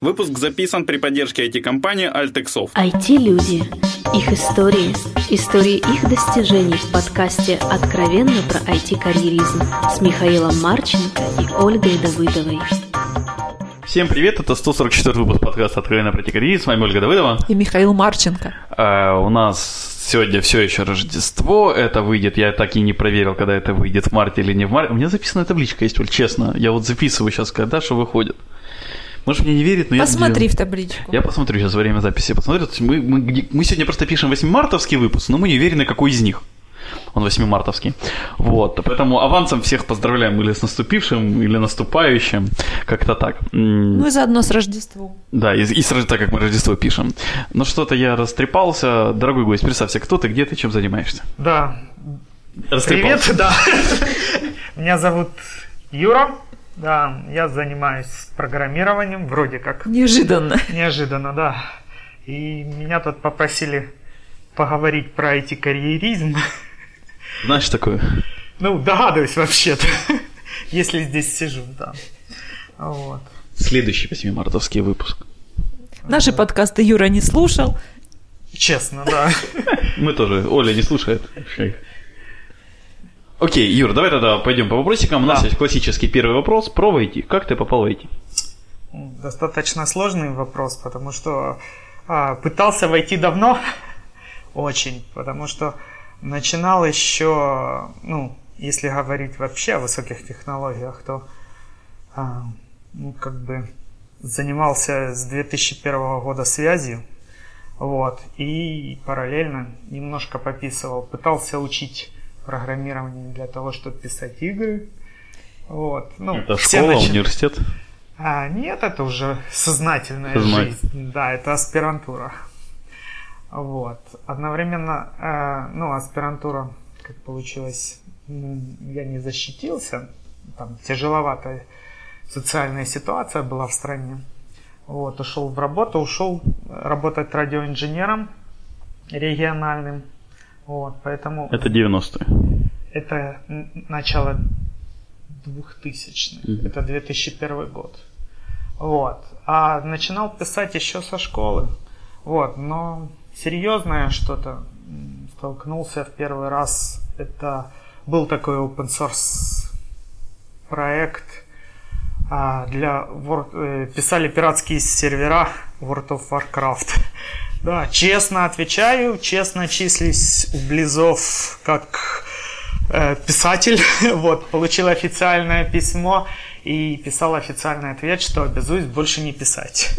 Выпуск записан при поддержке IT-компании Altexoft. IT-люди. Их истории. Истории их достижений в подкасте «Откровенно про IT-карьеризм» с Михаилом Марченко и Ольгой Давыдовой. Всем привет, это 144 выпуск подкаста «Откровенно про IT-карьеризм». С вами Ольга Давыдова. И Михаил Марченко. А, у нас сегодня все еще Рождество. Это выйдет, я так и не проверил, когда это выйдет, в марте или не в марте. У меня записана табличка есть, Оль, честно. Я вот записываю сейчас, когда что выходит. Может, мне не верит, но Посмотри я... в табличку. Я посмотрю сейчас во время записи. Посмотрю. Мы, мы, мы сегодня просто пишем 8-мартовский выпуск, но мы не уверены, какой из них. Он 8-мартовский. Вот. Поэтому авансом всех поздравляем или с наступившим, или наступающим. Как-то так. Ну и заодно с Рождеством. Да, и, и сразу так, как мы Рождество пишем. Ну что-то я растрепался. Дорогой гость, представься, кто ты, где ты, чем занимаешься? Да. Привет, да. Меня зовут Юра. Да, я занимаюсь программированием, вроде как. Неожиданно. Неожиданно, да. И меня тут попросили поговорить про IT-карьеризм. Знаешь такое? Ну, догадываюсь вообще-то, если здесь сижу, да. Вот. Следующий 8-мартовский выпуск. Наши подкасты Юра не слушал. Честно, да. Мы тоже. Оля не слушает. Окей, Юр, давай тогда пойдем по вопросикам. У нас да. есть классический первый вопрос про войти. Как ты попал в IT? Достаточно сложный вопрос, потому что а, пытался войти давно, очень, потому что начинал еще, ну, если говорить вообще о высоких технологиях, то, а, ну, как бы занимался с 2001 года связью, вот, и параллельно немножко пописывал, пытался учить программирование для того, чтобы писать игры. Вот. Ну, это школа, нач... университет? А, нет, это уже сознательная Сознать. жизнь. Да, это аспирантура. Вот. Одновременно, э, ну, аспирантура, как получилось, я не защитился. Там тяжеловатая социальная ситуация была в стране. Вот, ушел в работу, ушел работать радиоинженером региональным. Вот, поэтому... Это 90-е. Это начало 2000-х. Mm-hmm. Это 2001 год. Вот. А начинал писать еще со школы. Вот, но серьезное что-то столкнулся в первый раз. Это был такой open source проект а, для Word, э, писали пиратские сервера World of Warcraft. Да, честно отвечаю, честно числюсь у Близов как э, писатель. вот, получил официальное письмо и писал официальный ответ, что обязуюсь больше не писать.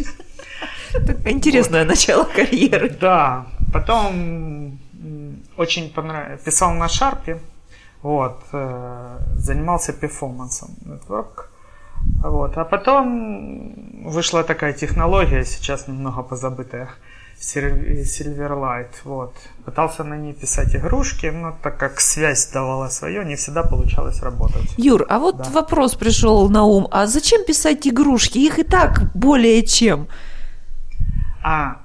Интересное вот. начало карьеры. Да, потом очень понравилось. Писал на Шарпе, вот, э, занимался перформансом network. Вот, а потом вышла такая технология, сейчас немного позабытая, Silverlight, вот. Пытался на ней писать игрушки, но так как связь давала свое, не всегда получалось работать. Юр, а вот да. вопрос пришел на ум, а зачем писать игрушки? Их и так более чем. А,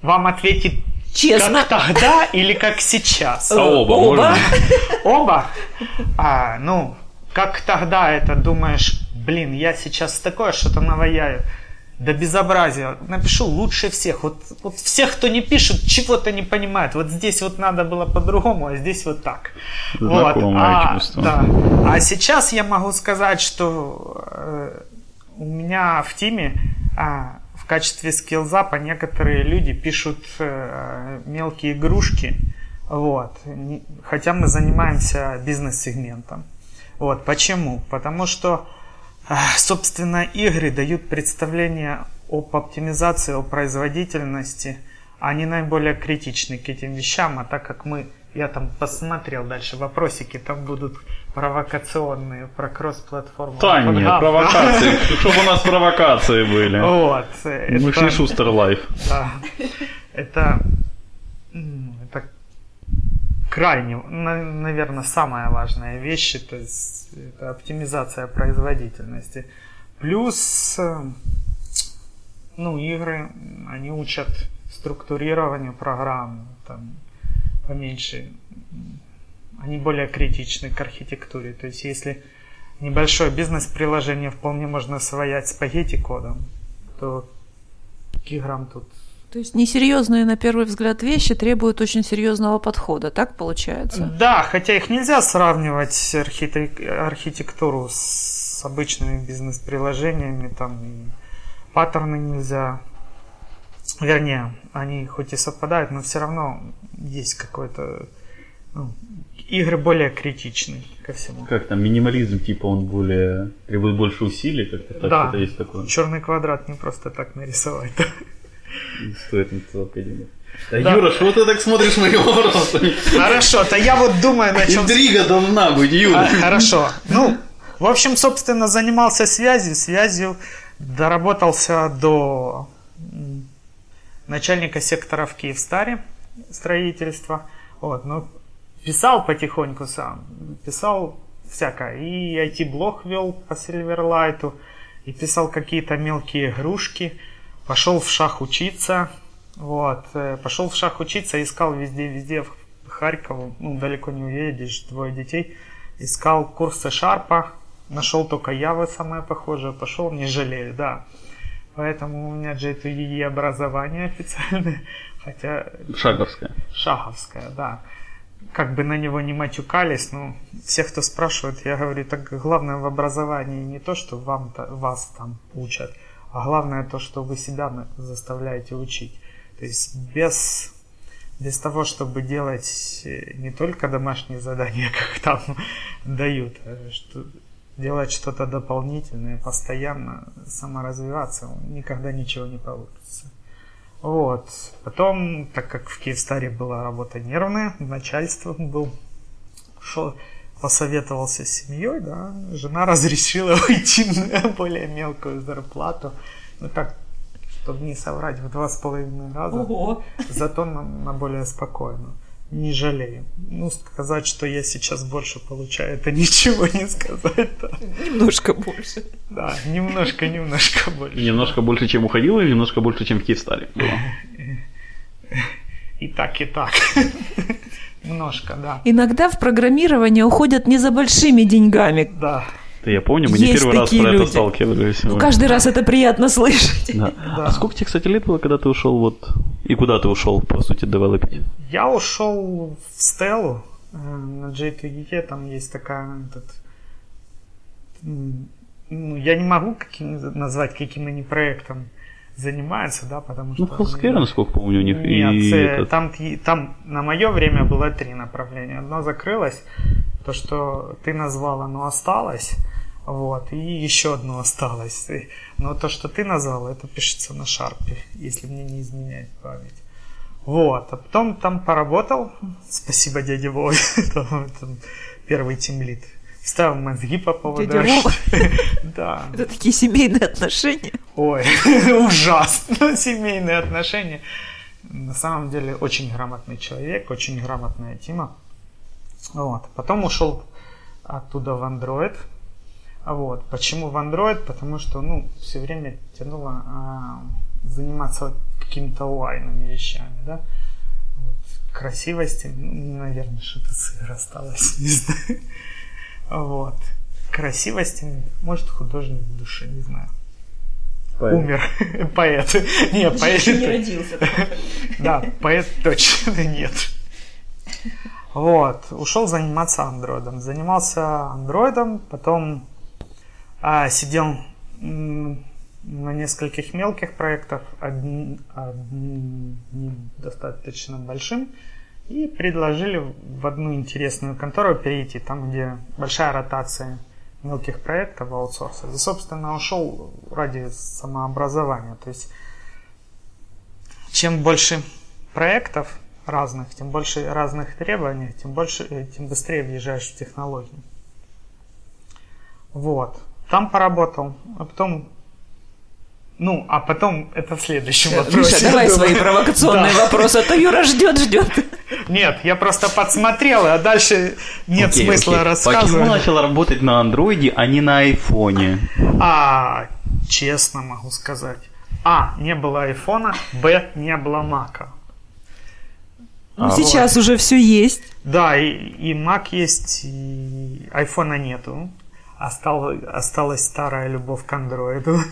вам ответить Честно. Как тогда или как сейчас? А оба, оба. Оба? А, ну, как тогда это думаешь, блин, я сейчас такое что-то наваяю до безобразия. Напишу лучше всех. Вот, вот всех, кто не пишет, чего-то не понимает. Вот здесь вот надо было по-другому, а здесь вот так. Знакомое вот. а, Да. А сейчас я могу сказать, что э, у меня в тиме а, в качестве скиллзапа некоторые люди пишут э, мелкие игрушки. Вот. Хотя мы занимаемся бизнес-сегментом. Вот. Почему? Потому что Собственно, игры дают представление об оптимизации, о производительности. Они наиболее критичны к этим вещам, а так как мы, я там посмотрел дальше вопросики, там будут провокационные про кросс-платформу. Да нет, провокации, чтобы у нас провокации были. Вот. Мы шли Шустер Live. Да. Это крайне, наверное, самая важная вещь, это, это оптимизация производительности. Плюс, э, ну, игры, они учат структурированию программ, там, поменьше, они более критичны к архитектуре. То есть, если небольшое бизнес-приложение вполне можно своять спагетти кодом, что к играм тут То есть несерьезные на первый взгляд вещи требуют очень серьезного подхода, так получается? Да, хотя их нельзя сравнивать с архитек- архитектуру с обычными бизнес-приложениями, там и паттерны нельзя. Вернее, они хоть и совпадают, но все равно есть какой-то... ну, игры более критичны ко всему. Как там, минимализм, типа, он более, требует больше усилий, как-то так, Да. это есть такое. Черный квадрат не просто так нарисовать. Стоит денег. Да, Да. Юра, что ты так смотришь мои вопросы? Хорошо, то я вот думаю, на чем... Интрига должна быть, А, Юра. Хорошо. Ну, в общем, собственно, занимался связью. Связью доработался до начальника сектора в Киевстаре строительства. Вот, ну, писал потихоньку сам. Писал всякое. И IT-блог вел по Silverlight, и писал какие-то мелкие игрушки. Пошел в шах учиться. Вот. э, Пошел в шах учиться, искал везде-везде в Харькову. Ну, далеко не уедешь, двое детей. Искал курсы Шарпа. Нашел только Явы самое похожее. Пошел, не жалею, да. Поэтому у меня JTUE образование официальное. Хотя Шаговская. Шаховская, да. Как бы на него не матюкались, но все, кто спрашивает, я говорю, так главное в образовании не то, что вам вас там учат, а главное то, что вы себя заставляете учить. То есть без, без того, чтобы делать э, не только домашние задания, как там дают, а что делать что-то дополнительное, постоянно саморазвиваться, никогда ничего не получится. Вот. Потом, так как в Киевстаре была работа нервная, начальством был, шел, посоветовался с семьей, да, жена разрешила уйти на более мелкую зарплату. Ну так, чтобы не соврать, в два с половиной раза. Ого! Зато на, на более спокойно. Не жалею. Ну, сказать, что я сейчас больше получаю, это ничего не сказать. Да, Немножко больше. да немножко-немножко больше. Немножко больше, чем уходил, или немножко больше, чем в Киевстаре было? И так, и так. Немножко, да. Иногда в программирование уходят не за большими деньгами. Да. Да я помню, мы не Есть первый раз про это люди. сталкивались. Ну, каждый раз это приятно слышать. Да. А сколько тебе, кстати, лет было, когда ты ушел вот... И куда ты ушел, по сути, девелопить? Я ушел в Стеллу э, на J2EE, там есть такая этот, ну, я не могу каким, назвать, каким они проектом занимаются, да, потому что... Ну, Healthcare, насколько помню, у них. Нет, и э, этот- там, там на мое время было три направления. Одно закрылось, то, что ты назвал, оно осталось, вот, и еще одно осталось. Но то, что ты назвал, это пишется на шарпе, если мне не изменяет память. Вот, а потом там поработал, спасибо дяде Вове, там, там первый тимлит. Ставил мозги по поводу... Дядя Вова? Да. Это такие семейные отношения. Ой, ужасно семейные отношения. На самом деле очень грамотный человек, очень грамотная тема. Вот. Потом ушел оттуда в Android. Вот. Почему в Android? Потому что, ну, все время тянуло а, заниматься какими-то онлайнными вещами, да. Вот. Красивости, ну, наверное, что-то с игр осталось, не знаю. Вот. Красивости, может, художник в душе, не знаю. Умер. Поэт. Не, поэт. родился. Да, поэт точно нет. Вот, ушел заниматься андроидом. Занимался андроидом, потом а, сидел на нескольких мелких проектах, одни, одним достаточно большим, и предложили в одну интересную контору перейти, там, где большая ротация мелких проектов аутсорса. И, собственно, ушел ради самообразования. То есть, чем больше проектов разных, тем больше разных требований, тем больше, э, тем быстрее въезжаешь в технологии. Вот. Там поработал, а потом ну, а потом это в следующем вопросе. Миша, давай свои провокационные вопросы, а то Юра ждет, ждет. Нет, я просто подсмотрел, а дальше нет Окей, смысла окей. рассказывать. Почему начал работать на андроиде, а не на айфоне? А, честно могу сказать. А, не было айфона, Б, не было мака. Ну, А, сейчас уже все есть. Да, и, и Mac есть, и айфона нету. Остал, осталась старая любовь к андроиду.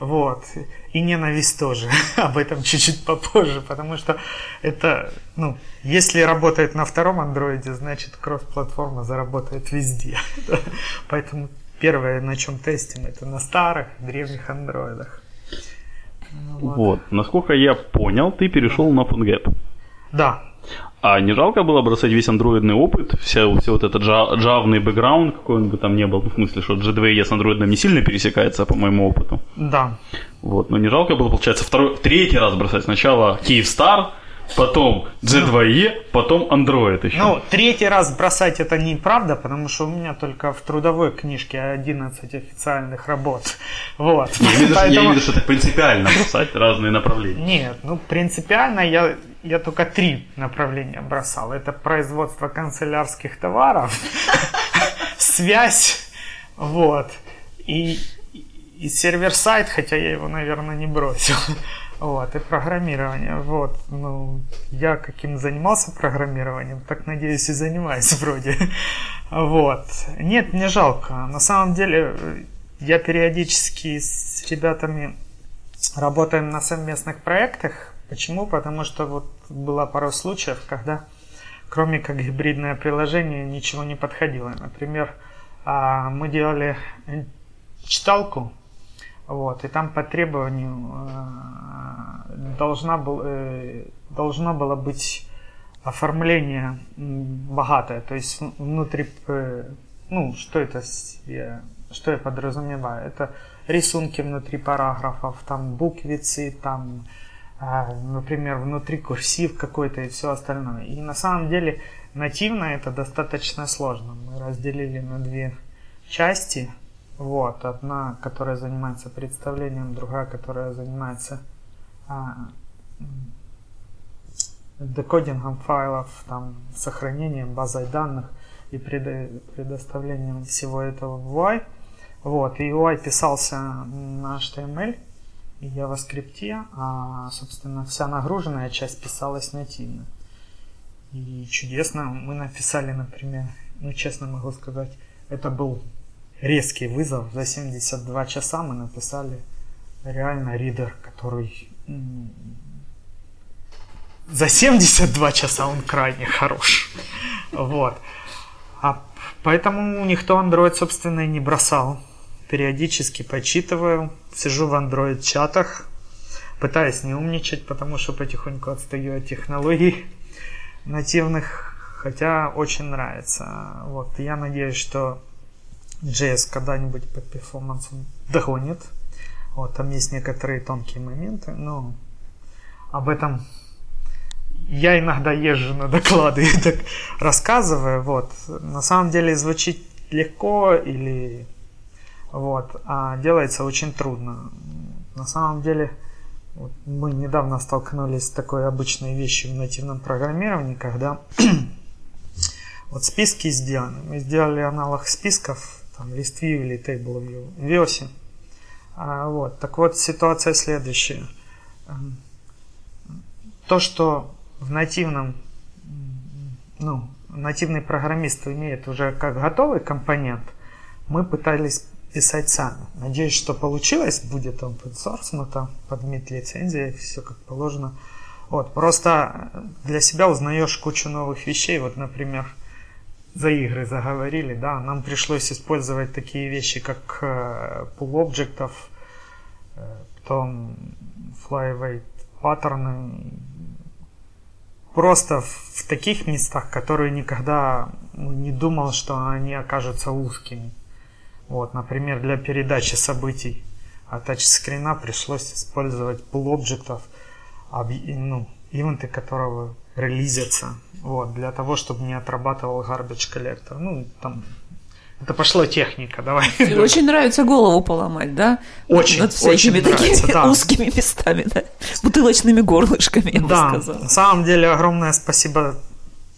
Вот. И ненависть тоже. Об этом чуть-чуть попозже, потому что это, ну, если работает на втором андроиде, значит кросс-платформа заработает везде. Поэтому первое, на чем тестим, это на старых, древних андроидах. Ну вот. вот. Насколько я понял, ты перешел на PhoneGap. Да, а не жалко было бросать весь андроидный опыт, вся, все вот этот джавный бэкграунд, какой он бы там не был, ну, в смысле, что G2E с андроидом не сильно пересекается, по моему опыту. Да. Вот, но не жалко было, получается, второй, третий раз бросать. Сначала Киевстар, потом G2E, потом Android еще. Ну, третий раз бросать это неправда, потому что у меня только в трудовой книжке 11 официальных работ. Вот. Я имею в виду, что это принципиально бросать разные направления. Нет, ну принципиально я, я только три направления бросал. Это производство канцелярских товаров, связь, вот, и, и сервер-сайт, хотя я его, наверное, не бросил. Вот, и программирование. Вот, ну, я каким занимался программированием, так, надеюсь, и занимаюсь вроде. Вот. Нет, не жалко. На самом деле, я периодически с ребятами работаем на совместных проектах. Почему? Потому что вот была пару случаев, когда кроме как гибридное приложение ничего не подходило. Например, а, мы делали читалку вот, и там по требованию э, должна был, э, должно было быть оформление богатое, то есть внутри, э, ну, что это, что я подразумеваю, это рисунки внутри параграфов, там буквицы, там, например, внутри курсив какой-то и все остальное. И на самом деле нативно это достаточно сложно. Мы разделили на две части – вот, одна, которая занимается представлением, другая, которая занимается а, декодингом файлов, там, сохранением базой данных и предоставлением всего этого в UI. Вот, и UI писался на HTML и JavaScript, а, собственно, вся нагруженная часть писалась нативно. И чудесно, мы написали, например, ну, честно могу сказать, это был резкий вызов. За 72 часа мы написали реально ридер, который за 72 часа он крайне хорош. Вот. А поэтому никто Android, собственно, и не бросал. Периодически почитываю, сижу в Android чатах, пытаюсь не умничать, потому что потихоньку отстаю от технологий нативных, хотя очень нравится. Вот, я надеюсь, что JS когда-нибудь по перформансу догонит. Вот, там есть некоторые тонкие моменты, но об этом я иногда езжу на доклады и так рассказываю. Вот. На самом деле звучит легко или вот, а делается очень трудно. На самом деле вот, мы недавно столкнулись с такой обычной вещью в нативном программировании, когда вот списки сделаны. Мы сделали аналог списков там ListView или TableView в iOS. А, вот. Так вот, ситуация следующая. Эм, то, что в нативном, ну, нативный программист имеет уже как готовый компонент, мы пытались писать сами. Надеюсь, что получилось, будет open source, но там подмет лицензия, все как положено. Вот, просто для себя узнаешь кучу новых вещей. Вот, например, за игры заговорили, да, нам пришлось использовать такие вещи, как э, pull объектов, э, потом flyweight паттерны, просто в таких местах, которые никогда не думал, что они окажутся узкими. Вот, например, для передачи событий от тачскрина пришлось использовать pull объектов, ну, ивенты которого релизятся, вот, для того, чтобы не отрабатывал garbage коллектор. Ну, там это пошла техника, давай. Очень нравится голову поломать, да? Очень, Над всякими очень такими нравится, да. узкими местами, да? Бутылочными горлышками, я бы да, сказала. на самом деле огромное спасибо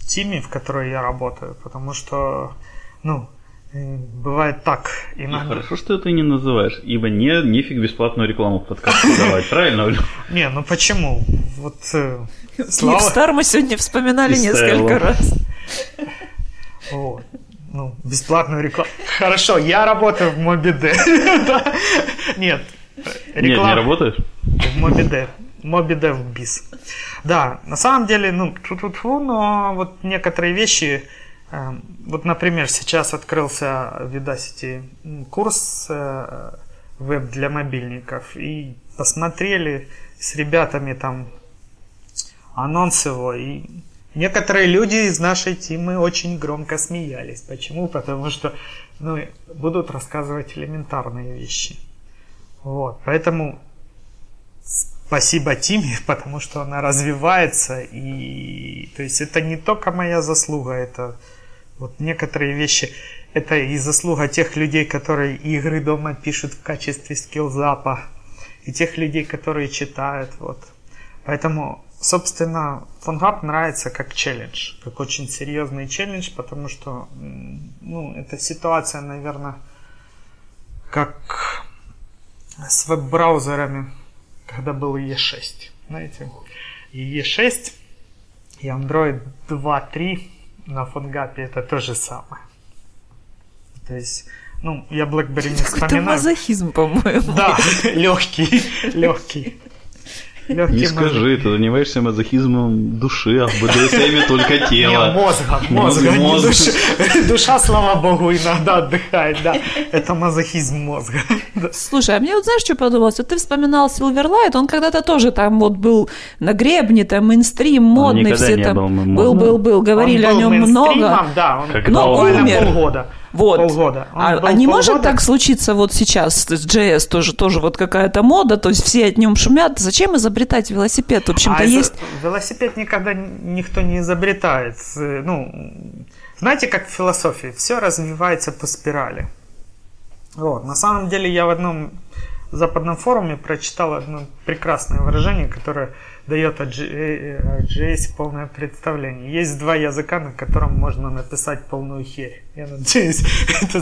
Тиме, в которой я работаю, потому что, ну, Бывает так. Иногда... Хорошо, что ты не называешь, ибо не, нефиг бесплатную рекламу в подкасте давать, правильно? Не, ну почему? Вот э, Слава... Стар мы сегодня вспоминали несколько раз. Вот. ну, бесплатную рекламу. Хорошо, я работаю в Мобиде. Нет, Нет, не работаешь? в Мобиде. Мобиде в БИС. Да, на самом деле, ну, тьфу-тьфу-тьфу, но вот некоторые вещи, вот, например, сейчас открылся в Udacity курс э, веб для мобильников, и посмотрели с ребятами там анонс его, и некоторые люди из нашей темы очень громко смеялись. Почему? Потому что ну, будут рассказывать элементарные вещи. Вот, поэтому спасибо Тиме, потому что она развивается, и то есть это не только моя заслуга, это вот некоторые вещи, это и заслуга тех людей, которые игры дома пишут в качестве скиллзапа, и тех людей, которые читают, вот. Поэтому, собственно, фонгап нравится как челлендж, как очень серьезный челлендж, потому что, ну, эта ситуация, наверное, как с веб-браузерами, когда был E6, знаете. И E6 и Android 2.3 на фонгапе это то же самое. То есть, ну, я BlackBerry не Это вспоминаю. мазохизм, по-моему. Да, легкий, легкий. Легкий Не скажи, ты занимаешься мазохизмом души, а в БДСМе только Не, тело. мозга, мозга, не Мозг. души. Душа, слава богу, иногда отдыхает, да. Это мазохизм мозга. Слушай, а мне вот знаешь, что подумалось? Вот ты вспоминал Silverlight, он когда-то тоже там вот был на гребне, там мейнстрим, модный, все не там. был был, был, был, говорили Он о нем много. Да, он Когда Но буквально умер. полгода. Вот. Полгода. Он А, а не может полгода. так случиться вот сейчас с JS тоже, тоже вот какая-то мода, то есть все от нем шумят. Зачем изобретать велосипед? В общем-то, А есть... Велосипед никогда никто не изобретает. Ну, знаете, как в философии, все развивается по спирали. Вот. На самом деле я в одном западном форуме прочитал одно прекрасное выражение, которое дает о G- э, JS полное представление. Есть два языка, на котором можно написать полную херь. Я надеюсь, это...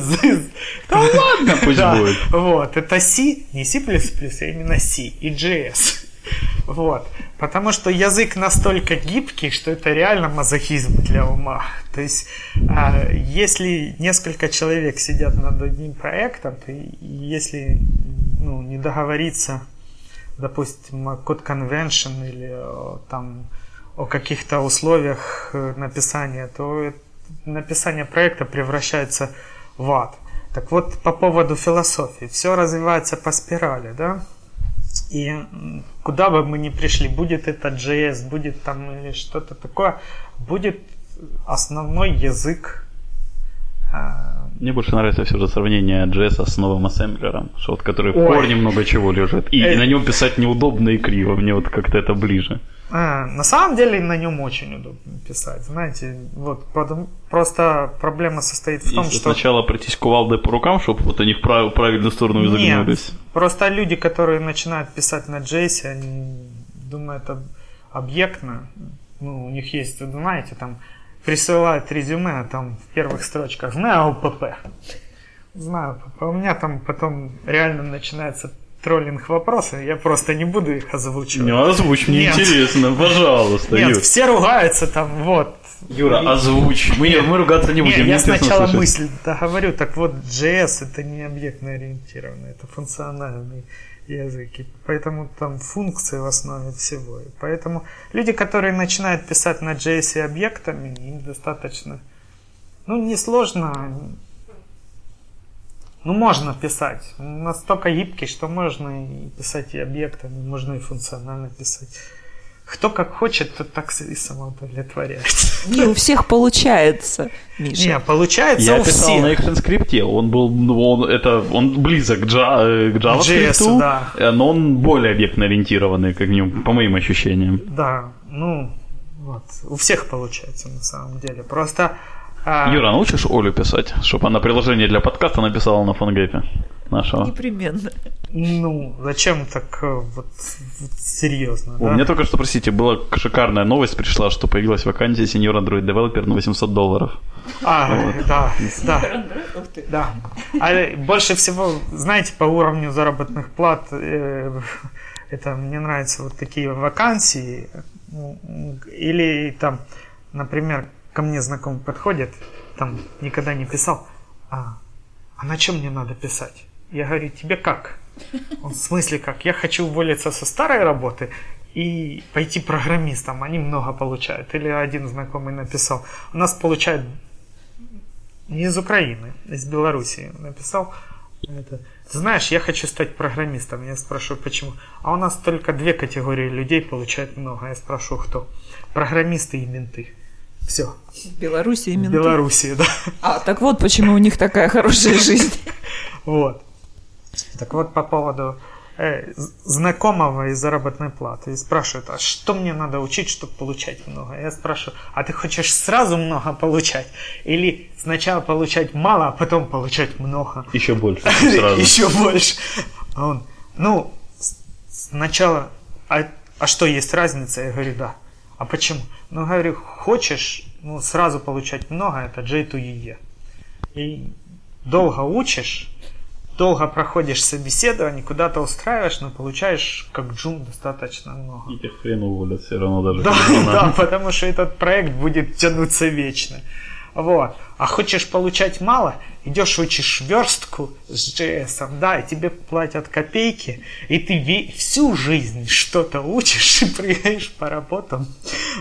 Да ладно, пусть да, будет. Вот, это C, не C++, а именно C и JS. Вот. Потому что язык настолько гибкий, что это реально мазохизм для ума. То есть, а, если несколько человек сидят над одним проектом, то если ну, не договориться, допустим, код convention или о, там, о каких-то условиях э, написания, то э- написание проекта превращается в ад. Так вот, по поводу философии. Все развивается по спирали, да? И куда бы мы ни пришли, будет это JS, будет там или что-то такое, будет основной язык. А, Мне больше нравится все же сравнение JS с новым ассемблером, что вот который в Ой. корне много чего лежит. И, Э. и на нем писать неудобно и криво. Мне вот как-то это ближе. а, на самом деле на нем очень удобно писать. Знаете, вот просто проблема состоит в том, Если что сначала пройтись кувалдой по рукам, чтобы вот они в прав- правильную сторону изогнулись. просто люди, которые начинают писать на JS, они думают об- объектно. Ну, у них есть, знаете, там присылают резюме, а там в первых строчках «Знаю ОПП». Знаю ОПП. У меня там потом реально начинается троллинг вопросы, я просто не буду их озвучивать. Не, озвучь, мне Нет. интересно, пожалуйста, Нет, Юр. все ругаются там, вот. Юра, озвучь. Мы, мы ругаться не будем. я мне интересно сначала слышать. мысль договорю, так вот, JS это не объектно ориентированный, это функциональный язык, и поэтому там функции в основе всего. И поэтому люди, которые начинают писать на JS объектами, им достаточно, ну, несложно, ну, можно писать. Он Настолько гибкий, что можно и писать и объектами, можно и функционально писать. Кто как хочет, тот так и самоудовлетворяется. Не у всех получается, Миша. Не, получается Я у писал всех. на экшен-скрипте, он был, он, это, он близок к, Java, э, к JavaScript, JS, да. но он более объектно ориентированный, как минимум, по моим ощущениям. Да, ну, вот, у всех получается на самом деле. Просто... а, Юра, научишь Олю писать, чтобы она приложение для подкаста написала на фонгейпе нашего? Непременно. Ну, зачем так э, вот, вот серьезно, О, да? Мне только что, простите, была шикарная новость пришла, что появилась вакансия сеньор Android Developer на 800 долларов. А, да, да, да. А больше всего, знаете, по уровню заработных плат, э, это мне нравятся вот такие вакансии, или там, например, ко мне знакомый подходит, там никогда не писал. А, а на чем мне надо писать? Я говорю, тебе как? Он, в смысле как? Я хочу уволиться со старой работы и пойти программистом. Они много получают. Или один знакомый написал. У нас получают не из Украины, из Белоруссии. Написал, это, знаешь, я хочу стать программистом. Я спрашиваю, почему? А у нас только две категории людей получают много. Я спрашиваю, кто? Программисты и менты. Все. В Беларуси В именно. Белоруссии, да. А, так вот почему у них такая хорошая жизнь. Вот. Так вот, по поводу э, знакомого и заработной платы. И спрашивают, а что мне надо учить, чтобы получать много? Я спрашиваю, а ты хочешь сразу много получать? Или сначала получать мало, а потом получать много? Еще больше. Еще больше. А он, ну, сначала, а, а что, есть разница? Я говорю, да. А почему? Ну, говорю, хочешь ну, сразу получать много, это J2EE. И долго учишь, долго проходишь собеседование, куда-то устраиваешь, но получаешь как джун достаточно много. И тех хрен уволят все равно даже. Да, да, потому что этот проект будет тянуться вечно. Вот. А хочешь получать мало, идешь учишь верстку с JS, да, и тебе платят копейки, и ты всю жизнь что-то учишь и приезжаешь по работам.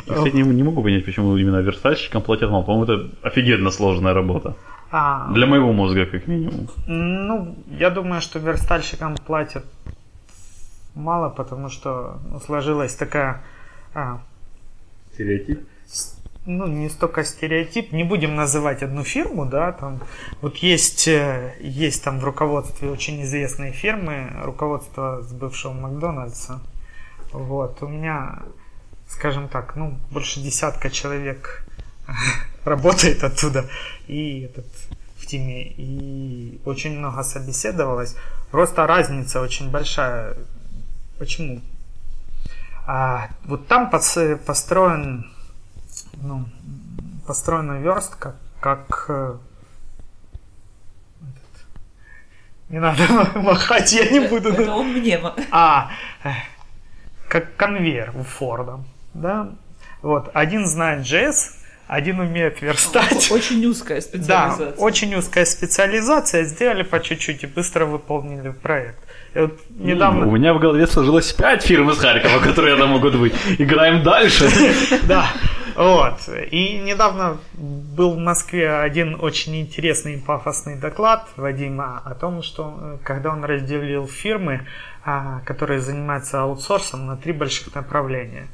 Я, кстати, не, не могу понять, почему именно верстальщикам платят мало. По-моему, это офигенно сложная работа. А, Для моего мозга, как минимум. ну, я думаю, что верстальщикам платят мало, потому что ну, сложилась такая а, Стереотип. Ну, не столько стереотип, не будем называть одну фирму, да, там, вот есть, э, есть там в руководстве очень известные фирмы, руководство с бывшего Макдональдса, вот, у меня, скажем так, ну, больше десятка человек работает оттуда, и этот, в теме, и очень много собеседовалось, просто разница очень большая, почему? А, вот там построен ну, построена верстка, как... э, этот, Не надо махать, я не буду. Это он мне. А, как конвейер у Форда, да? Вот, один знает JS, один умеет верстать. Очень узкая Да, специализация. очень узкая специализация, сделали по чуть-чуть и быстро выполнили проект. И вот недавно... У меня в голове сложилось пять фирм из Харькова, которые там могут быть. Играем дальше. Да, вот. И недавно был в Москве один очень интересный и пафосный доклад Вадима о том, что э, когда он разделил фирмы, а, которые занимаются аутсорсом, на три больших направления.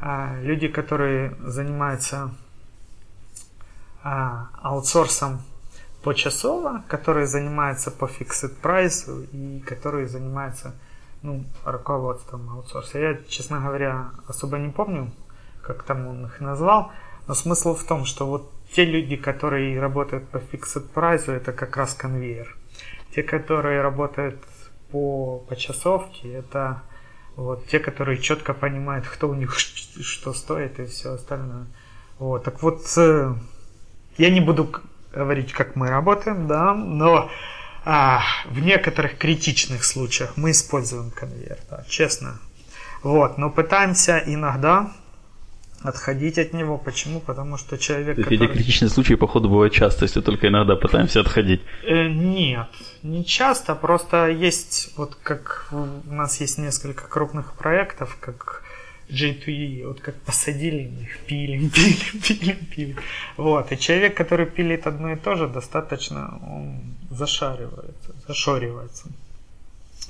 А, Люди, которые занимаются а, аутсорсом почасово, которые занимаются по fixed прайсу и которые занимаются ну, руководством аутсорса. Я, честно говоря, особо не помню, как там он их назвал, но смысл в том, что вот те люди, которые работают по fixed прайсу, это как раз конвейер. Те, которые работают по почасовке, это вот те, которые четко понимают, кто у них что стоит и все остальное. Вот, так вот, э, я не буду говорить, как мы работаем, да, но а, в некоторых критичных случаях мы используем конвейер, да, честно. Вот, но пытаемся иногда отходить от него. Почему? Потому что человек, То есть эти который... критичные случаи, походу, бывают часто, если только иногда пытаемся отходить. Э, нет, не часто, просто есть, вот как у нас есть несколько крупных проектов, как J2E, вот как посадили их, пилим, пилим, пилим, пилим. Вот, и человек, который пилит одно и то же, достаточно он зашаривается, зашоривается.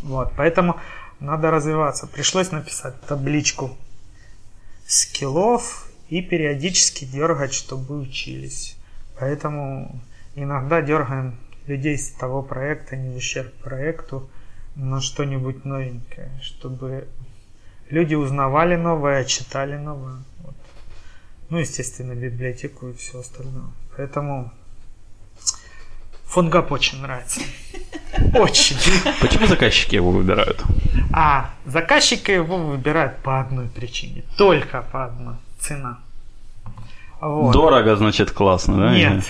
Вот, поэтому надо развиваться. Пришлось написать табличку скиллов и периодически дергать, чтобы учились. Поэтому иногда дергаем людей с того проекта, не в ущерб проекту, на что-нибудь новенькое, чтобы люди узнавали новое, читали новое. Вот. Ну, естественно, библиотеку и все остальное. Поэтому фонгап очень нравится. Очень. Почему заказчики его выбирают? А заказчики его выбирают по одной причине. Только по одной. Цена. Вот. Дорого, значит, классно, да? Нет.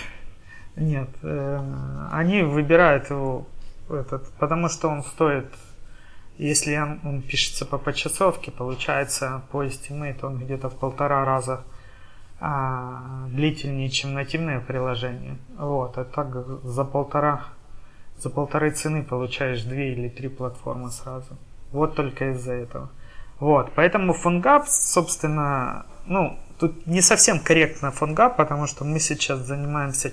Нет. э, Они выбирают его этот, потому что он стоит, если он, он пишется по почасовке, получается по estimate он где-то в полтора раза а, длительнее, чем нативное приложение. Вот, а так за полтора, за полторы цены получаешь две или три платформы сразу. Вот только из-за этого. Вот, поэтому PhoneGap, собственно, ну, тут не совсем корректно PhoneGap, потому что мы сейчас занимаемся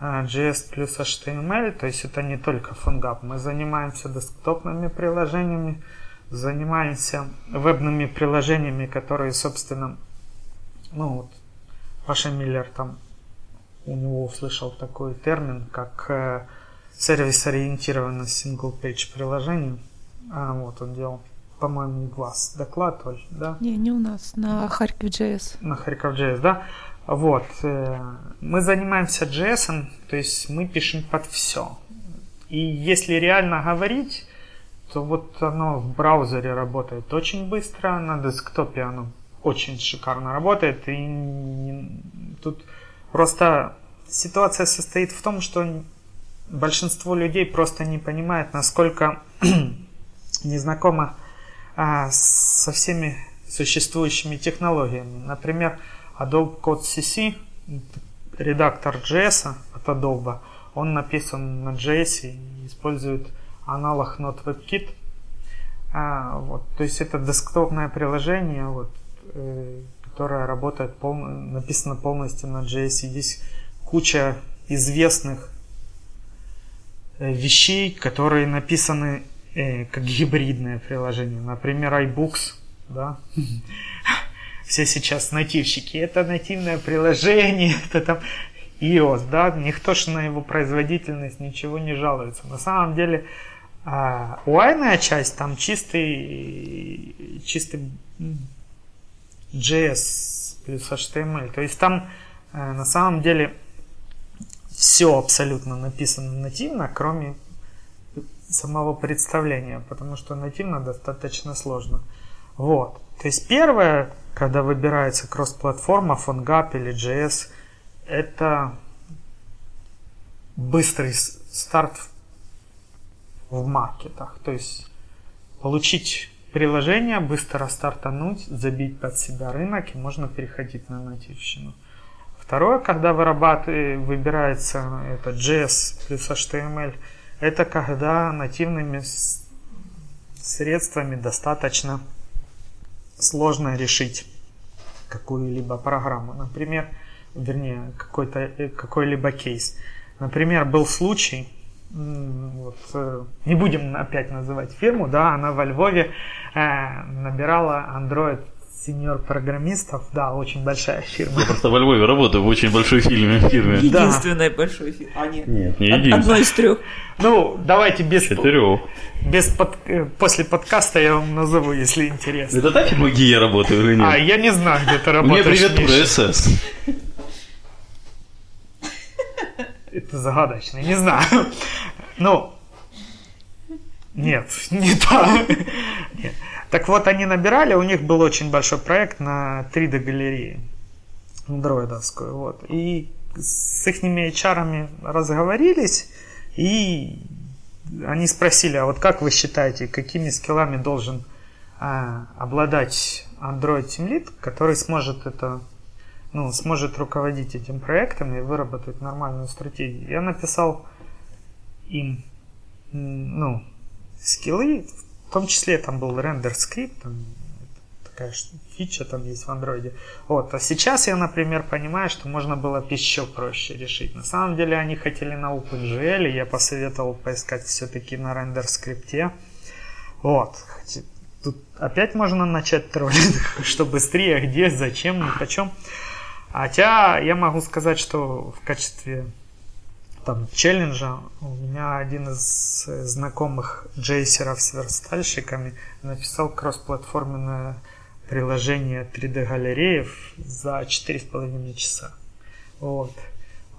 JS а, плюс HTML, то есть это не только PhoneGap. Мы занимаемся десктопными приложениями, занимаемся вебными приложениями, которые, собственно, ну вот, Паша Миллер там, у него услышал такой термин, как э, сервис-ориентированное single-page приложение. А, вот он делал, по-моему, у вас доклад, Оль, да? Не, не у нас, на Харьков JS. На Харьков JS, да? Вот. Э, мы занимаемся JS, то есть мы пишем под все. И если реально говорить, то вот оно в браузере работает очень быстро, на десктопе оно очень шикарно работает. И тут просто ситуация состоит в том, что большинство людей просто не понимает, насколько не знакомо а, со всеми существующими технологиями. Например, Adobe Code CC, редактор JS от Adobe, он написан на JS и использует аналог Node WebKit. А, вот, то есть это десктопное приложение, вот, э, которое работает, пол, написано полностью на JS. И здесь куча известных э, вещей, которые написаны э, как гибридное приложение. Например, iBooks, да, все сейчас нативщики, это нативное приложение, это там iOS, да, никто же на его производительность ничего не жалуется. На самом деле, а, UI часть там чистый, чистый JS плюс HTML. То есть там э, на самом деле все абсолютно написано нативно, кроме самого представления, потому что нативно достаточно сложно. Вот. То есть первое, когда выбирается кросс-платформа, PhoneGap или JS, это быстрый старт в маркетах. То есть получить приложение, быстро стартануть, забить под себя рынок и можно переходить на нативщину. Второе, когда выбирается это JS плюс HTML, это когда нативными средствами достаточно сложно решить какую-либо программу. Например, вернее, какой-то, э, какой-либо кейс. Например, был случай, вот, э, не будем опять называть фирму, да, она во Львове э, набирала Android сеньор программистов, да, очень большая фирма. Я просто во Львове работаю в очень большой фирме. фирме. Единственной да. большой фирме. А, нет. Нет, не единственной. Одной из трех. Ну, давайте без... Четырех. Без под... Э, после подкаста я вам назову, если интересно. Это та фирма, где я работаю или нет? А, я не знаю, где ты работаешь. Мне привет, СС. Это загадочно, не знаю. Ну, нет, не так. Так вот, они набирали, у них был очень большой проект на 3D-галереи андроидовскую. Вот. И с их HR разговорились, и они спросили, а вот как вы считаете, какими скиллами должен а, обладать Android Team Lead, который сможет это, ну, сможет руководить этим проектом и выработать нормальную стратегию. Я написал им, ну, скиллы, в том числе там был рендер скрипт, там, такая фича там есть в андроиде. Вот. А сейчас я, например, понимаю, что можно было бы еще проще решить. На самом деле они хотели на OpenGL, и я посоветовал поискать все-таки на рендер скрипте. Вот. Тут опять можно начать троллить, что быстрее, где, зачем, ни почем. Хотя я могу сказать, что в качестве там челленджа у меня один из знакомых джейсеров с верстальщиками написал кроссплатформенное приложение 3D галереев за 4,5 часа. Вот.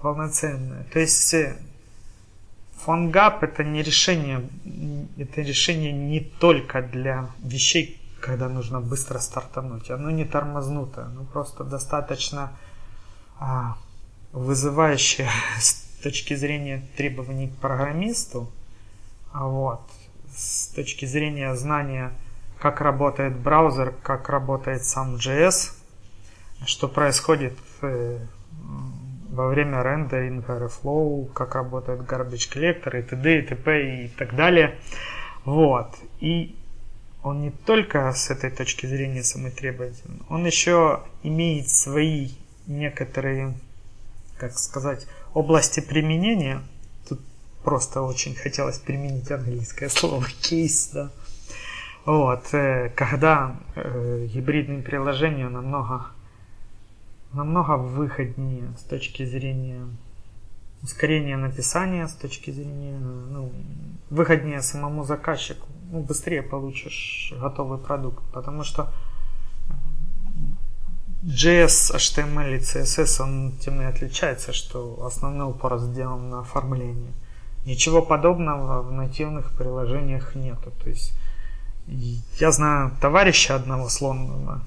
Полноценное. То есть PhoneGap это не решение, это решение не только для вещей, когда нужно быстро стартануть. Оно не тормознутое, оно просто достаточно а, вызывающее точки зрения требований к программисту, а вот, с точки зрения знания, как работает браузер, как работает сам JS, что происходит э, во время рендеринга, Airflow, как работает garbage collector и т.д. и т.п. и так далее. Вот. И он не только с этой точки зрения самый требовательный, он еще имеет свои некоторые, как сказать, области применения. Тут просто очень хотелось применить английское слово кейс, да. Вот, э, когда э, гибридным приложением намного намного выгоднее с точки зрения ускорения написания, с точки зрения ну, выгоднее самому заказчику. Ну, быстрее получишь готовый продукт, потому что JS, HTML и CSS, он тем и отличается, что основной упор сделан на оформление. Ничего подобного в нативных приложениях нету. То есть я знаю товарища одного сломанного,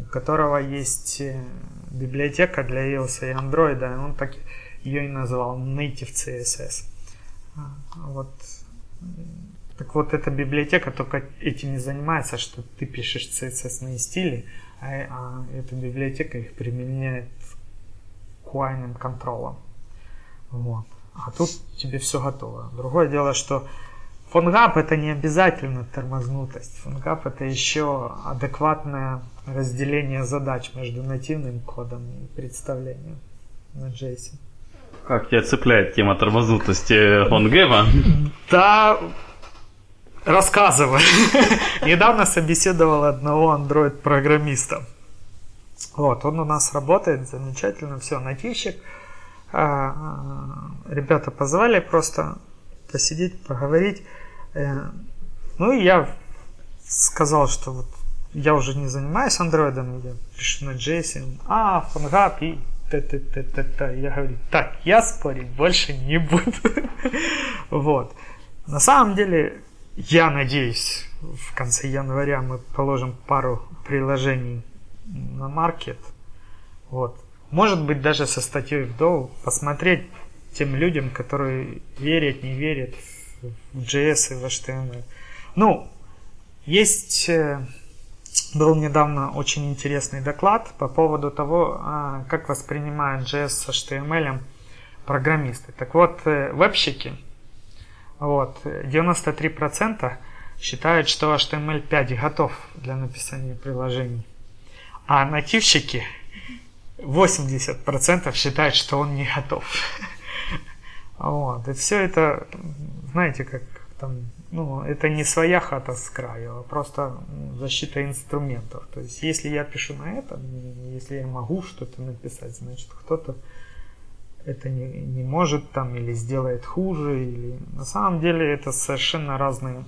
у которого есть э, библиотека для iOS и Android, и он так ее и назвал Native CSS. А, вот. Так вот, эта библиотека только этим и занимается, что ты пишешь CSS стили, а, а эта библиотека их применяет к UI контролам. Вот. А тут тебе все готово. Другое дело, что фонгап это не обязательно тормознутость. Фонгап это еще адекватное разделение задач между нативным кодом и представлением на JSON. Как тебя цепляет тема тормознутости фонгева? Да, рассказывай. Недавно собеседовал одного Android-программиста. Вот, он у нас работает замечательно, все, нативщик. А, а, ребята позвали просто посидеть, поговорить. Э, ну и я сказал, что вот я уже не занимаюсь андроидом, я пишу на JSON, а, фонгап и т т т т т Я говорю, так, я спорить больше не буду. вот. На самом деле, я надеюсь, в конце января мы положим пару приложений на маркет. Вот. Может быть, даже со статьей в Dow посмотреть тем людям, которые верят, не верят в JS и в HTML. Ну, есть э, был недавно очень интересный доклад по поводу того, а, как воспринимают JS с HTML программисты. Так вот, э, вебщики, вот, 93% считают, что HTML5 готов для написания приложений. А нативщики 80% считают, что он не готов. Вот. И все это, знаете, как там ну, это не своя хата с краю, а просто защита инструментов. То есть, если я пишу на этом, если я могу что-то написать, значит, кто-то это не, не может там или сделает хуже, или на самом деле это совершенно разные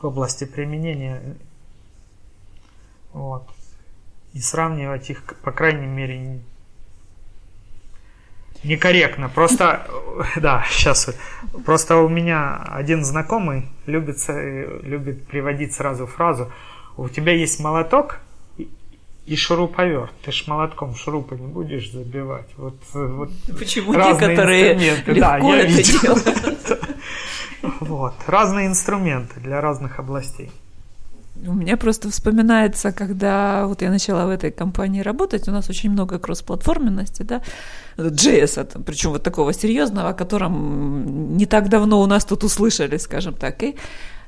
области применения. Вот. И сравнивать их, по крайней мере, некорректно. Просто, да, сейчас. Просто у меня один знакомый любит, любит приводить сразу фразу. У тебя есть молоток и шуруповерт. Ты ж молотком шурупы не будешь забивать. Вот, вот Почему некоторые легко да, я это видел. делают? Вот. Разные инструменты для разных областей. У меня просто вспоминается, когда вот я начала в этой компании работать, у нас очень много кроссплатформенности, да, JS, причем вот такого серьезного, о котором не так давно у нас тут услышали, скажем так, и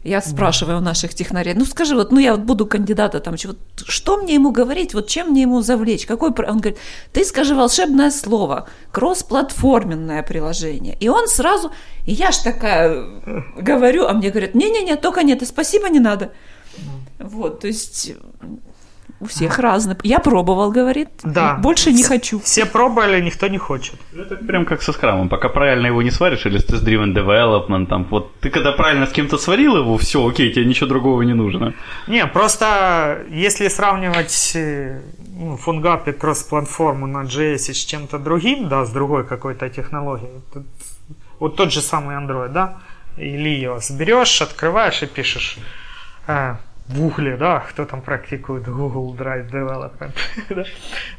я спрашиваю у наших технарей, ну скажи, вот, ну я вот буду кандидата там, чего, что мне ему говорить, вот чем мне ему завлечь, какой, он говорит, ты скажи волшебное слово, кроссплатформенное приложение, и он сразу, и я ж такая говорю, а мне говорят, не-не-не, только нет, и спасибо не надо, вот, то есть у всех разные. Я пробовал, говорит. Да. Больше не хочу. Все пробовали, никто не хочет. Ну, это прям как со скрамом. Пока правильно его не сваришь, или с тест-driven development, там, вот ты когда правильно с кем-то сварил его, все, окей, тебе ничего другого не нужно. Не, просто если сравнивать э, ну, фунгап и кросс-платформу на JS с чем-то другим, да, с другой какой-то технологией, вот тот же самый Android, да, или iOS, берешь, открываешь и пишешь э, в Гугле, да, кто там практикует Google Drive Development, да?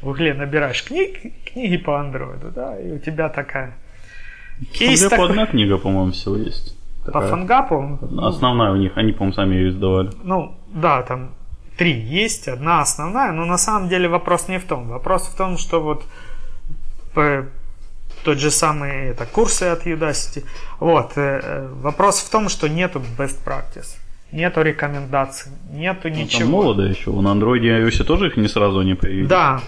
в Гугле набираешь книг, книги по Android, да, и у тебя такая кейс такой... одна книга, по-моему, всего есть. Такая. По фангапу? Основная у них, они, по-моему, сами ее издавали. Ну, да, там три есть, одна основная, но на самом деле вопрос не в том. Вопрос в том, что вот по- тот же самый это, курсы от Udacity. Вот, э, э, вопрос в том, что нету best practice, нету рекомендаций, нету Ну, ничего. Там молодо еще. На андроиде и iOS тоже их не сразу не появились. Да,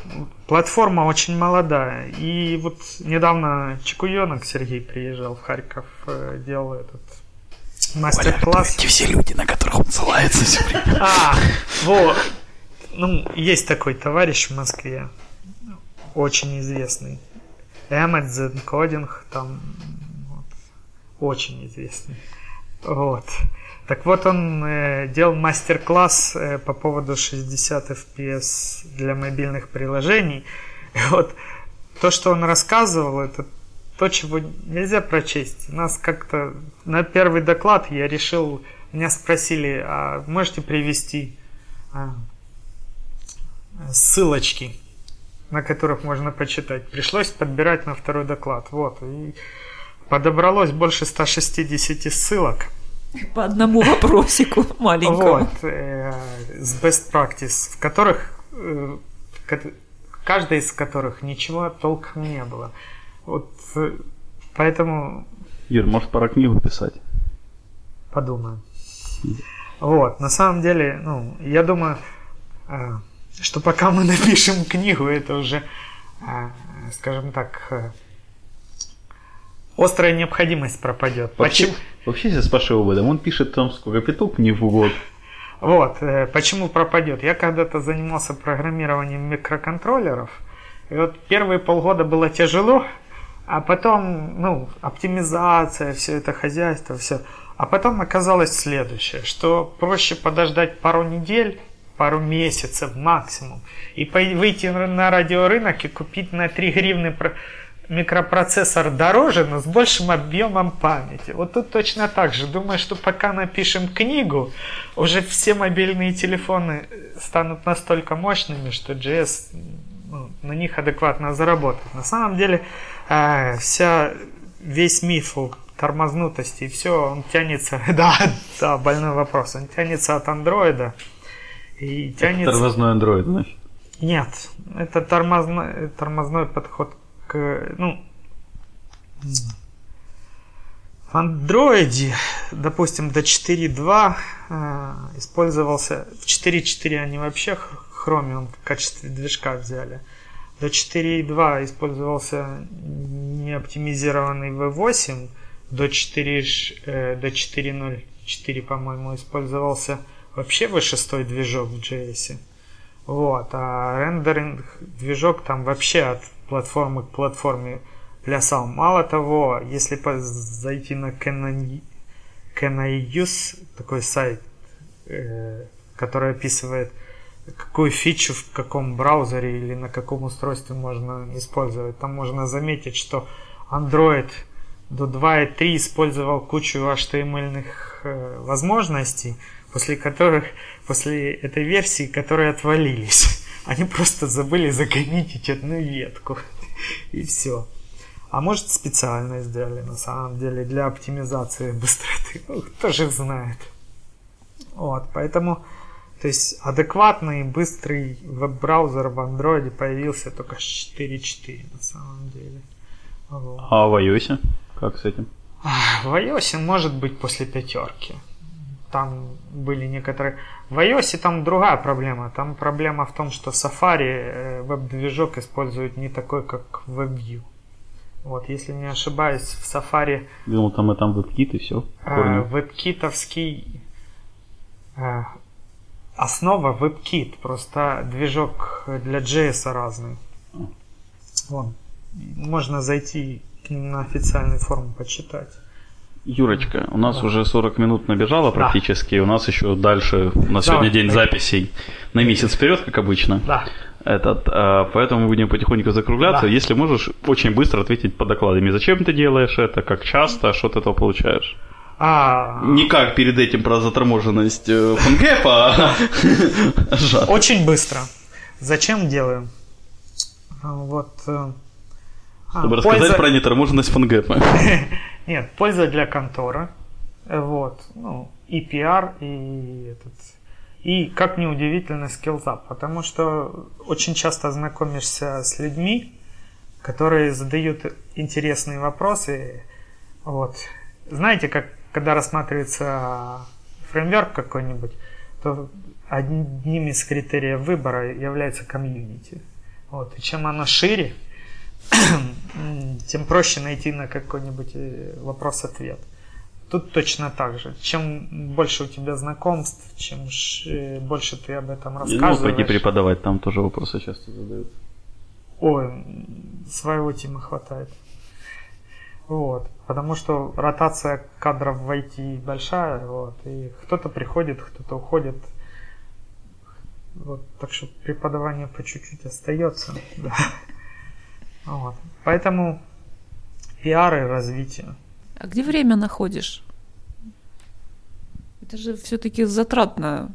платформа очень молодая. И вот недавно Чекуенок Сергей приезжал в Харьков, э, делал этот мастер-класс. все люди, на которых он ссылается все время. А, вот. Ну, есть такой товарищ в Москве, очень известный. Эммет Зенкодинг, там вот, очень известный. Вот. Так вот, он э, делал мастер-класс э, по поводу 60 FPS для мобильных приложений. И вот то, что он рассказывал, это то, чего нельзя прочесть. Нас как-то на первый доклад я решил, меня спросили, а можете привести а, ссылочки, на которых можно почитать. Пришлось подбирать на второй доклад. Вот. И подобралось больше 160 ссылок. По одному вопросику маленькому. Вот, э, с best practice, в которых, э, каждая из которых ничего толком не было. Вот, э, поэтому Юр, может, пора книгу писать? подумаем. Вот, на самом деле, ну, я думаю, что пока мы напишем книгу, это уже, скажем так, острая необходимость пропадет. Почему? Вообще сейчас с Пашей Ободом, он пишет там сколько, пяток книг в год. Вот, э, почему пропадет? Я когда-то занимался программированием микроконтроллеров, и вот первые полгода было тяжело, а потом, ну, оптимизация, все это хозяйство, все. А потом оказалось следующее, что проще подождать пару недель, пару месяцев максимум, и выйти на радиорынок и купить на 3 гривны микропроцессор дороже, но с большим объемом памяти. Вот тут точно так же. Думаю, что пока напишем книгу, уже все мобильные телефоны станут настолько мощными, что JS ну, на них адекватно заработает. На самом деле э, вся весь миф о тормознутости и все, он тянется, да, да, больной вопрос, он тянется от андроида и тянется... Тормозной андроид, значит. Нет, это тормозной, тормозной подход к, ну, в андроиде, допустим, до 4.2 э, использовался, в 4.4 они вообще Chromium в качестве движка взяли. До 4.2 использовался неоптимизированный V8, до 4, ш- э, до 4.0.4, по-моему, использовался вообще V6 движок в JS. Вот, а рендеринг движок там вообще от платформы к платформе плясал. Мало того, если зайти на Canon, Canonius, такой сайт, э, который описывает, какую фичу в каком браузере или на каком устройстве можно использовать, там можно заметить, что Android до 2.3 использовал кучу HTML э, возможностей, после которых, после этой версии, которые отвалились. Они просто забыли закоммитить одну ветку. И все. А может специально сделали на самом деле для оптимизации быстроты. Ну, кто же знает. Вот, поэтому, то есть адекватный, быстрый веб-браузер в андроиде появился только с 4.4 на самом деле. Вот. А в iOS? Как с этим? В iOS может быть после пятерки. Там были некоторые... В iOS там другая проблема. Там проблема в том, что Safari э, веб-движок использует не такой, как WebView. Вот, если не ошибаюсь, в Safari Думал, там и там WebKit и все. э, веб-китовский э, основа WebKit, просто движок для JS разный. Вон. Можно зайти на официальный форум почитать. Юрочка, у нас Да. уже 40 минут набежало практически. У нас еще дальше, у нас сегодня день записей на месяц вперед, как обычно. Да. Этот, а, поэтому мы будем потихоньку закругляться. Да. Если можешь, очень быстро ответить по докладам. Зачем ты делаешь это, как часто, что ты этого получаешь? А, Не как перед этим про заторможенность э, фангепа, а. Очень быстро. Зачем делаю? Вот. э, а, Чтобы рассказать про неторможенность фангепа. Нет, польза для конторы. Вот. Ну, и PR, и этот, И, как ни удивительно, скиллзап, потому что очень часто знакомишься с людьми, которые задают интересные вопросы. Вот. Знаете, как когда рассматривается фреймворк какой-нибудь, то одним из критериев выбора является комьюнити. Вот. И чем оно шире, тем проще найти на какой-нибудь э, вопрос-ответ. Тут точно так же. Чем больше у тебя знакомств, чем э, больше ты об этом рассказываешь. Ну, пойти преподавать, там тоже вопросы часто задают. Ой, своего тима хватает. Вот. Потому что ротация кадров в IT большая, вот, и кто-то приходит, кто-то уходит. Вот, так что преподавание по чуть-чуть остается. Да. Вот. Поэтому пиар и развитие. А где время находишь? Это же все-таки затратно.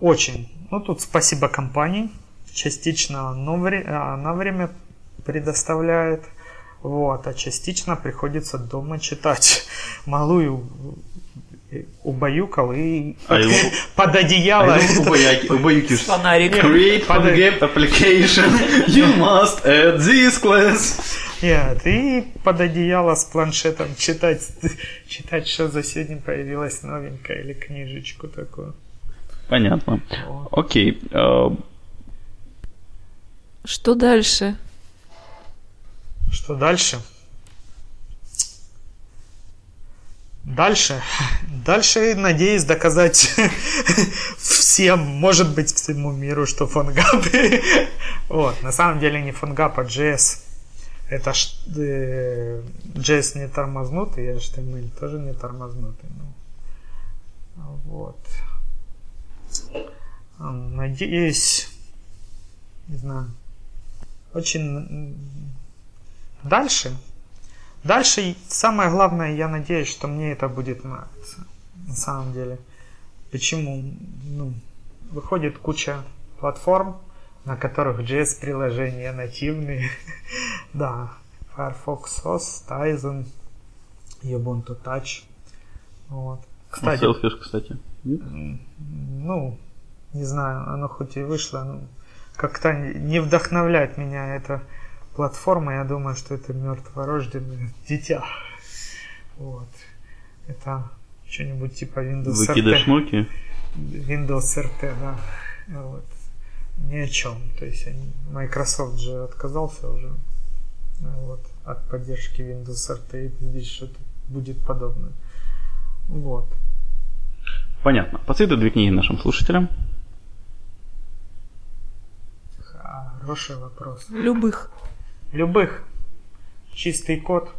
Очень. Ну, тут спасибо компании. Частично вре- она время предоставляет. Вот, а частично приходится дома читать. Малую убаюкал и а его... под одеяло. А убаюкиваешь. Фонарик. Create под... application. You must add this class. Нет, и под одеяло с планшетом читать, читать, что за сегодня появилась новенькая или книжечку такую. Понятно. Вот. Окей. Uh... Что дальше? Что дальше? Дальше, дальше надеюсь доказать всем, может быть всему миру, что фонгап, вот, на самом деле не фонгап, а JS. Это э, JS не тормознутый, и HTML тоже не тормознутый. Ну, вот. Надеюсь, не знаю, очень дальше Дальше самое главное, я надеюсь, что мне это будет нравиться. На самом деле. Почему? Ну, выходит куча платформ, на которых JS-приложения нативные. да, Firefox OS, Tizen, Ubuntu Touch. Вот. Кстати, Selfish, кстати. Ну, не знаю, оно хоть и вышло, но как-то не вдохновляет меня это платформа, я думаю, что это мертворожденное дитя. Вот. Это что-нибудь типа Windows Выкидыш RT. Ноки? Windows RT, да. Вот. Ни о чем. То есть они, Microsoft же отказался уже вот, от поддержки Windows RT, и здесь что-то будет подобное. Вот. Понятно. Посоветуй две книги нашим слушателям. Хороший вопрос. Любых. Любых. Чистый код.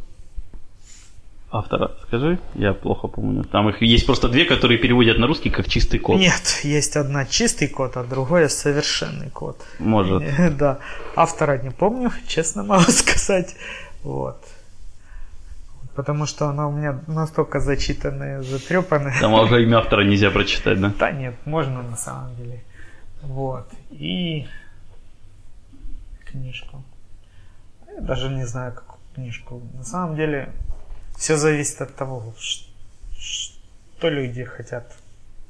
Автора скажи, я плохо помню. Там их есть просто две, которые переводят на русский как чистый код. Нет, есть одна чистый код, а другое совершенный код. Может. Да. Автора не помню, честно могу сказать. Вот. Потому что она у меня настолько зачитанная, затрепанная. Там уже имя автора нельзя прочитать, да? Да нет, можно на самом деле. Вот. И книжку. Я даже не знаю, какую книжку. На самом деле, все зависит от того, что люди хотят.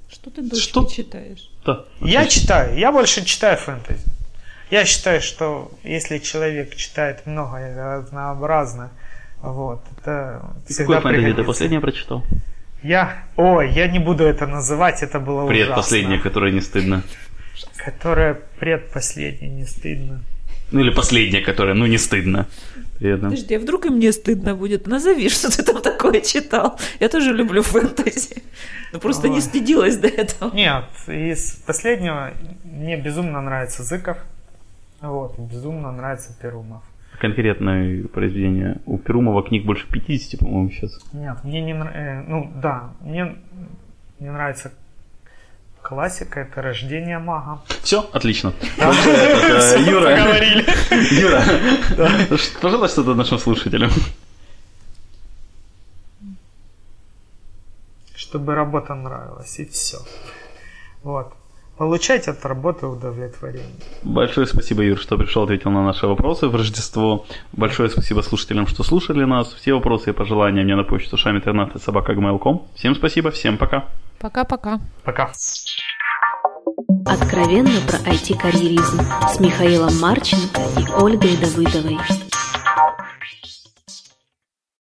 Что ты больше что? читаешь? Да. Я читаю. Я больше читаю фэнтези. Я считаю, что если человек читает много и разнообразно, вот, это всегда Какой фэнтези ты последнее прочитал? Я... Ой, я не буду это называть, это было Предпоследнее, ужасно. которое не стыдно. Которое предпоследнее, не стыдно. Ну или последнее, которое, ну не стыдно. Приятно. Подожди, а вдруг и мне стыдно будет? Назови, что ты там такое читал. Я тоже люблю фэнтези. Но просто Ой. не стыдилась до этого. Нет, из последнего мне безумно нравится Зыков. Вот, безумно нравится Перумов. Конкретное произведение. У Перумова книг больше 50, по-моему, сейчас. Нет, мне не нравится. Э, ну да, мне не нравится Классика это рождение мага. Все, отлично. Э, Юра, Юра, пожалуйста, что-то нашим слушателям. Чтобы работа нравилась, и все. Вот. Получать от работы удовлетворение. Большое спасибо, Юр, что пришел, ответил на наши вопросы в Рождество. Большое спасибо слушателям, что слушали нас. Все вопросы и пожелания мне на почту шамитернат собака Всем спасибо, всем пока. Пока-пока. Пока. -пока. пока. Откровенно про IT-карьеризм с Михаилом Марченко и Ольгой Давыдовой.